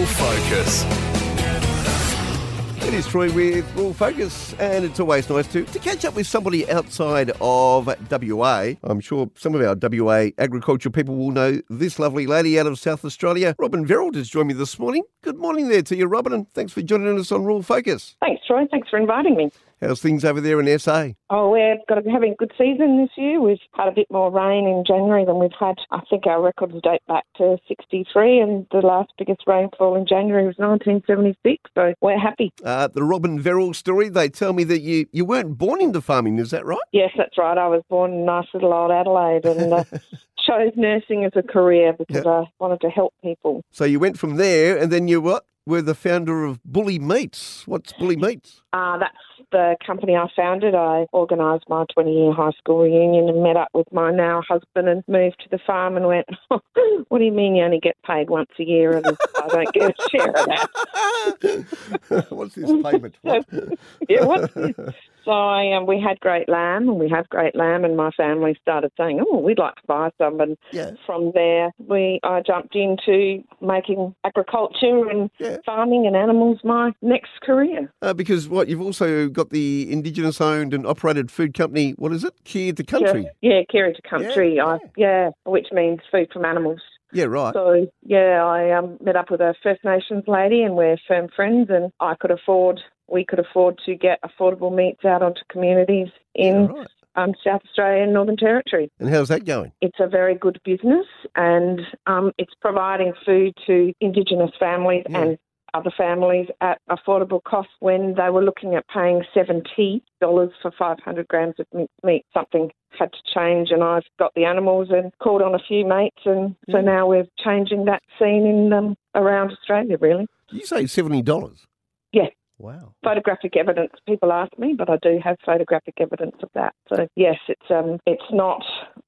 Rural Focus. It is Troy with Rural Focus, and it's always nice to, to catch up with somebody outside of WA. I'm sure some of our WA agriculture people will know this lovely lady out of South Australia. Robin Verrill has joined me this morning. Good morning there to you, Robin, and thanks for joining us on Rural Focus. Thanks, Troy. Thanks for inviting me. How's things over there in SA? Oh, we're got to having a good season this year. We've had a bit more rain in January than we've had. I think our records date back to 63, and the last biggest rainfall in January was 1976. So we're happy. Uh, the Robin Verrill story, they tell me that you, you weren't born into farming, is that right? Yes, that's right. I was born in nice little old Adelaide and uh, chose nursing as a career because I wanted to help people. So you went from there, and then you what? Were the founder of Bully Meats. What's Bully Meats? Uh, that's the company I founded. I organised my 20 year high school reunion and met up with my now husband and moved to the farm and went, What do you mean you only get paid once a year and I don't get a share of that? What's this payment? What? yeah, what's this? So I, um, we had great lamb and we have great lamb and my family started saying, oh, we'd like to buy some. And Yeah. from there, we I jumped into making agriculture and Yeah. farming and animals my next career. Uh, because what you've also got the Indigenous owned and operated food company. What is it? Care to Country. Yeah, yeah Care to Country. Yeah, I, yeah, which means food from animals. Yeah, right. So yeah, I um, met up with a First Nations lady, and we're firm friends. And I could afford, we could afford to get affordable meats out onto communities in right. um, South Australia and Northern Territory. And how's that going? It's a very good business, and um, it's providing food to Indigenous families Yeah. and other families at affordable cost. When they were looking at paying seventy dollars for five hundred grams of meat, something had to change, and I've got the animals and called on a few mates, and so Yeah. now we're changing that scene in um, around Australia. Really, you say seventy dollars? Yeah. Wow. photographic evidence. People ask me, but I do have photographic evidence of that. So yes, it's um, it's not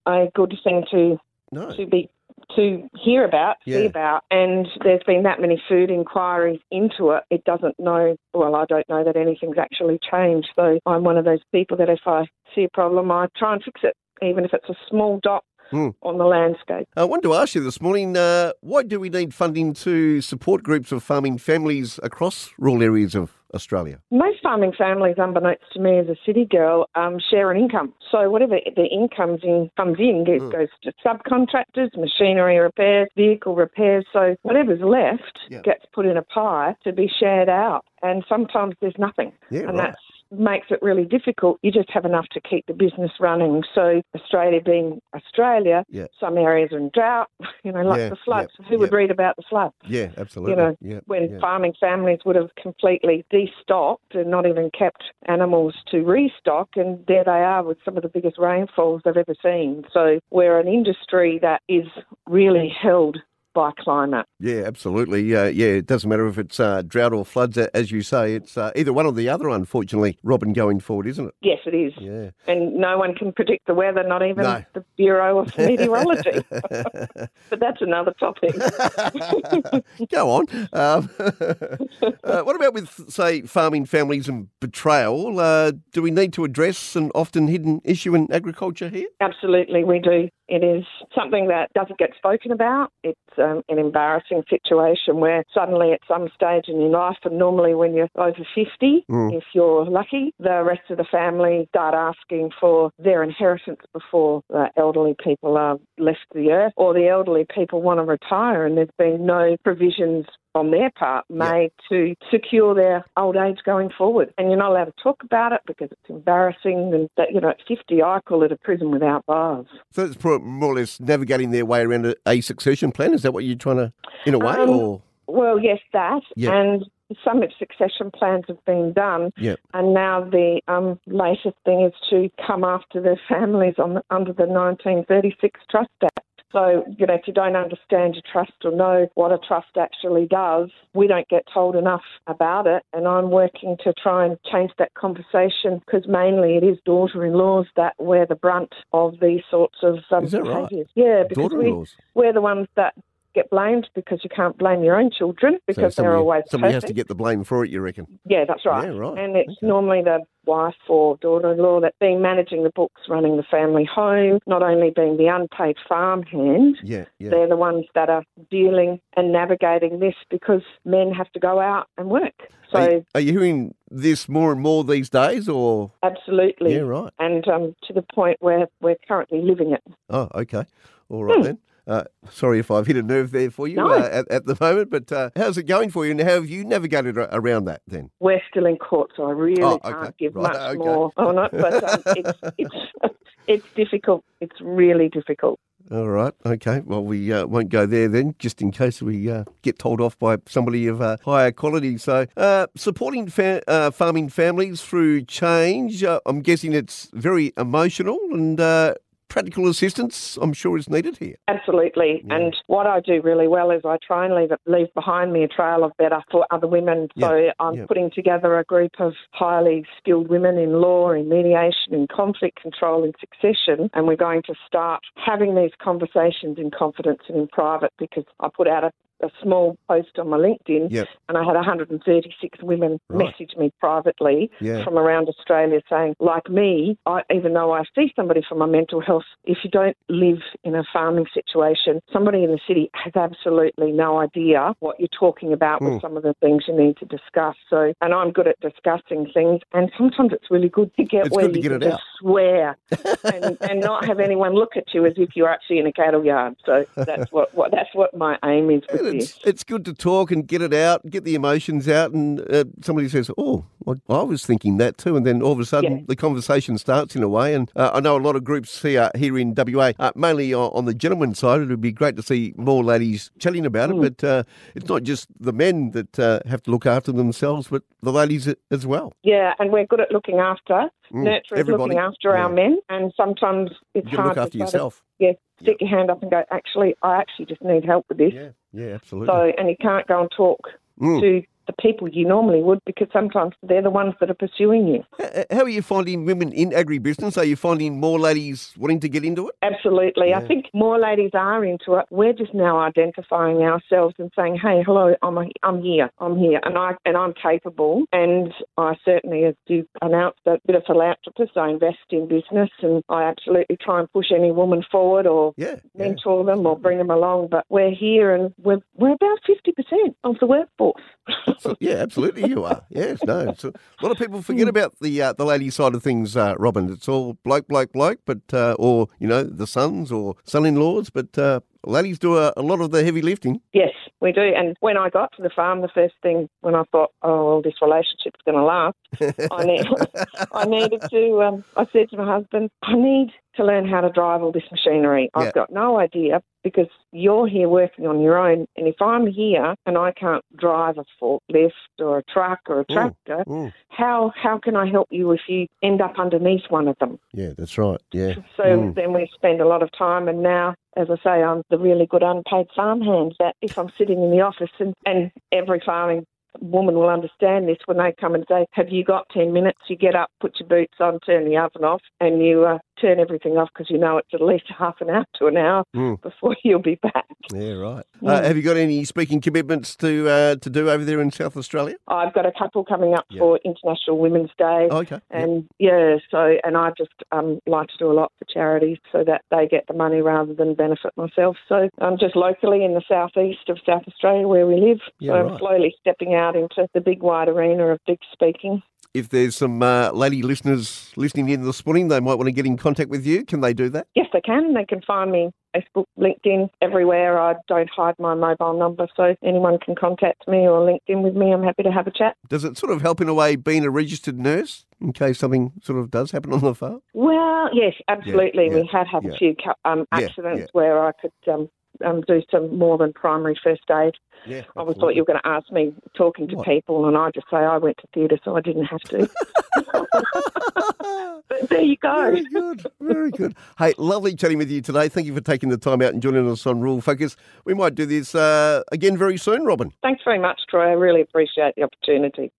a good thing to No. to be to hear about, Yeah. see about, and there's been that many food inquiries into it. It doesn't know. Well, I don't know that anything's actually changed. So I'm one of those people that if I see a problem, I try and fix it, even if it's a small dot Hmm. on the landscape. I wanted to ask you this morning, uh, why do we need funding to support groups of farming families across rural areas of Australia? Most farming families, unbeknownst to me as a city girl, um, share an income. So whatever the income in, comes in goes, Mm. goes to subcontractors, machinery repairs, vehicle repairs. So whatever's left Yeah. gets put in a pie to be shared out. And sometimes there's nothing. Yeah, and right. that makes it really difficult. You just have enough to keep the business running. So Australia being Australia, Yeah. some areas are in drought, you know, like Yeah, the floods. yeah, Who would read about the floods? Yeah, absolutely. You know, when farming families would have completely destocked and not even kept animals to restock, and there they are with some of the biggest rainfalls they've ever seen. So we're an industry that is really held by climate. Yeah, absolutely. Uh, yeah, it doesn't matter if it's uh, drought or floods, as you say. It's uh, either one or the other, unfortunately, Robin, going forward, isn't it? Yes, it is. Yeah. And no one can predict the weather, not even No. the Bureau of Meteorology. but that's another topic. Go on. Um, uh, what about with, say, farming families and betrayal? Uh, do we need to address an often hidden issue in agriculture here? Absolutely, we do. It is something that doesn't get spoken about. It's um, an embarrassing situation where suddenly, at some stage in your life, and normally when you're over 50, Mm. if you're lucky, the rest of the family start asking for their inheritance before the elderly people are left the earth, or the elderly people want to retire, and there's been no provisions on their part made to secure their old age going forward. And you're not allowed to talk about it because it's embarrassing. And that, you know, at 50, I call it a prison without bars. So it's more or less navigating their way around a, a succession plan. Is that what you're trying to, in a way, Um, or Well, yes, that. Yeah. And some of succession plans have been done. yeah, And now the um, latest thing is to come after their families on the, under the 1936 Trust Act. So, you know, if you don't understand a trust or know what a trust actually does, we don't get told enough about it. And I'm working to try and change that conversation because mainly it is daughter in laws that wear the brunt of these sorts of um, Is that right? Yeah, because we, we're the ones that get blamed because you can't blame your own children because so they're always somebody perfect. has to get the blame for it. You reckon? Yeah, that's right. Yeah, right. And it's Okay. normally the wife or daughter-in-law that's been managing the books, running the family home, not only being the unpaid farmhand. Yeah, yeah. They're the ones that are dealing and navigating this because men have to go out and work. So Are you, are you hearing this more and more these days, or absolutely. yeah, right? And um, to the point where we're currently living it. Oh, okay, all right Hmm. then. Uh, sorry if I've hit a nerve there for you No. uh, at, at the moment, but uh, how's it going for you, and how have you navigated around that then? We're still in court, so I really Oh, can't give Right, much okay. more on it. But um, it's, it's, it's difficult. It's really difficult. All right, okay. Well, we uh, won't go there then, just in case we uh, get told off by somebody of uh, higher quality. So, uh, supporting fa- uh, farming families through change, uh, I'm guessing it's very emotional and uh, practical assistance, I'm sure, is needed here. Absolutely. Yeah. And what I do really well is I try and leave it, leave behind me a trail of better for other women. So I'm yeah. putting together a group of highly skilled women in law, in mediation, in conflict control, in succession, and we're going to start having these conversations in confidence and in private because I put out a a small post on my LinkedIn, Yep. and I had 136 women Right. message me privately Yeah. from around Australia saying, like me, I, even though I see somebody for my mental health, if you don't live in a farming situation, somebody in the city has absolutely no idea what you're talking about Hmm. with some of the things you need to discuss. So, and I'm good at discussing things, and sometimes it's really good to get It's where to you get just swear and, and not have anyone look at you as if you're actually in a cattle yard. So that's what, what that's what my aim is with. It's, it's good to talk and get it out, get the emotions out, and uh, somebody says, "Oh, I, I was thinking that too," and then all of a sudden Yeah. the conversation starts in a way. And uh, I know a lot of groups here here in WA, uh, mainly on, on the gentleman side. It would be great to see more ladies chatting about Mm. it, but uh, it's not just the men that uh, have to look after themselves, but the ladies as well. Yeah, and we're good at looking after. Mm, Nurture is everybody. looking after our men, and sometimes it's You hard look after to yourself. yeah, stick your hand up and go. Actually, I actually just need help with this. Yeah, yeah, absolutely. So, and you can't go and talk Mm. to the people you normally would because sometimes they're the ones that are pursuing you. How are you finding women in agribusiness? Are you finding more ladies wanting to get into it? Absolutely. I think more ladies are into it. We're just now identifying ourselves and saying, "Hey, hello, I'm a, I'm here, I'm here, and I and I'm capable." And I certainly, as you announced, a bit of a philanthropist. I invest in business, and I absolutely try and push any woman forward or Yeah, yeah. mentor them or bring them along. But we're here, and we're we're about fifty percent of the workforce. So, yeah, absolutely, you are. Yes, no. So a lot of people forget about the uh, the lady side of things, uh, Robin. It's all bloke, bloke, bloke, but uh, or you know the sons or son-in-laws, but uh, ladies do a, a lot of the heavy lifting. Yes, we do. And when I got to the farm, the first thing when I thought, oh, well, this relationship's going to last, I, need, I needed to, um, I said to my husband, I need to learn how to drive all this machinery. Yeah. I've got no idea because you're here working on your own. And if I'm here and I can't drive a forklift or a truck or a tractor, how, how can I help you if you end up underneath one of them? Yeah, that's right. Yeah. So Mm. then we spend a lot of time, and now, as I say, I'm the really good unpaid farmhand. That if I'm sitting in the office, and, and every farming woman will understand this when they come and say, "Have you got ten minutes?" You get up, put your boots on, turn the oven off, and you uh, turn everything off because you know it's at least half an hour to an hour Mm. before you'll be back. Yeah, right. Uh, Mm. have you got any speaking commitments to uh, to do over there in South Australia? I've got a couple coming up Yeah. for International Women's Day. Oh, okay. And yeah, so and I just um, like to do a lot for charities so that they get the money rather than benefit myself. So I'm just locally in the southeast of South Australia where we live. Yeah, so I'm slowly stepping out into the big wide arena of big speaking. If there's some uh, lady listeners listening in this morning, they might want to get in contact with you. Can they do that? Yes, they can. They can find me Facebook, LinkedIn, everywhere. I don't hide my mobile number, so anyone can contact me or LinkedIn with me. I'm happy to have a chat. Does it sort of help in a way being a registered nurse in case something sort of does happen on the farm? Well, yes, absolutely. yeah, we had had yeah. a few um, Yeah, accidents yeah. where I could um, um, do some more than primary first aid. Yeah. I was thought you were going to ask me talking to What? people, and I just say I went to theatre, so I didn't have to. but there you go. Very good. Very good. Hey, lovely chatting with you today. Thank you for taking the time out and joining us on Rural Focus. We might do this uh, again very soon, Robin. Thanks very much, Troy. I really appreciate the opportunity.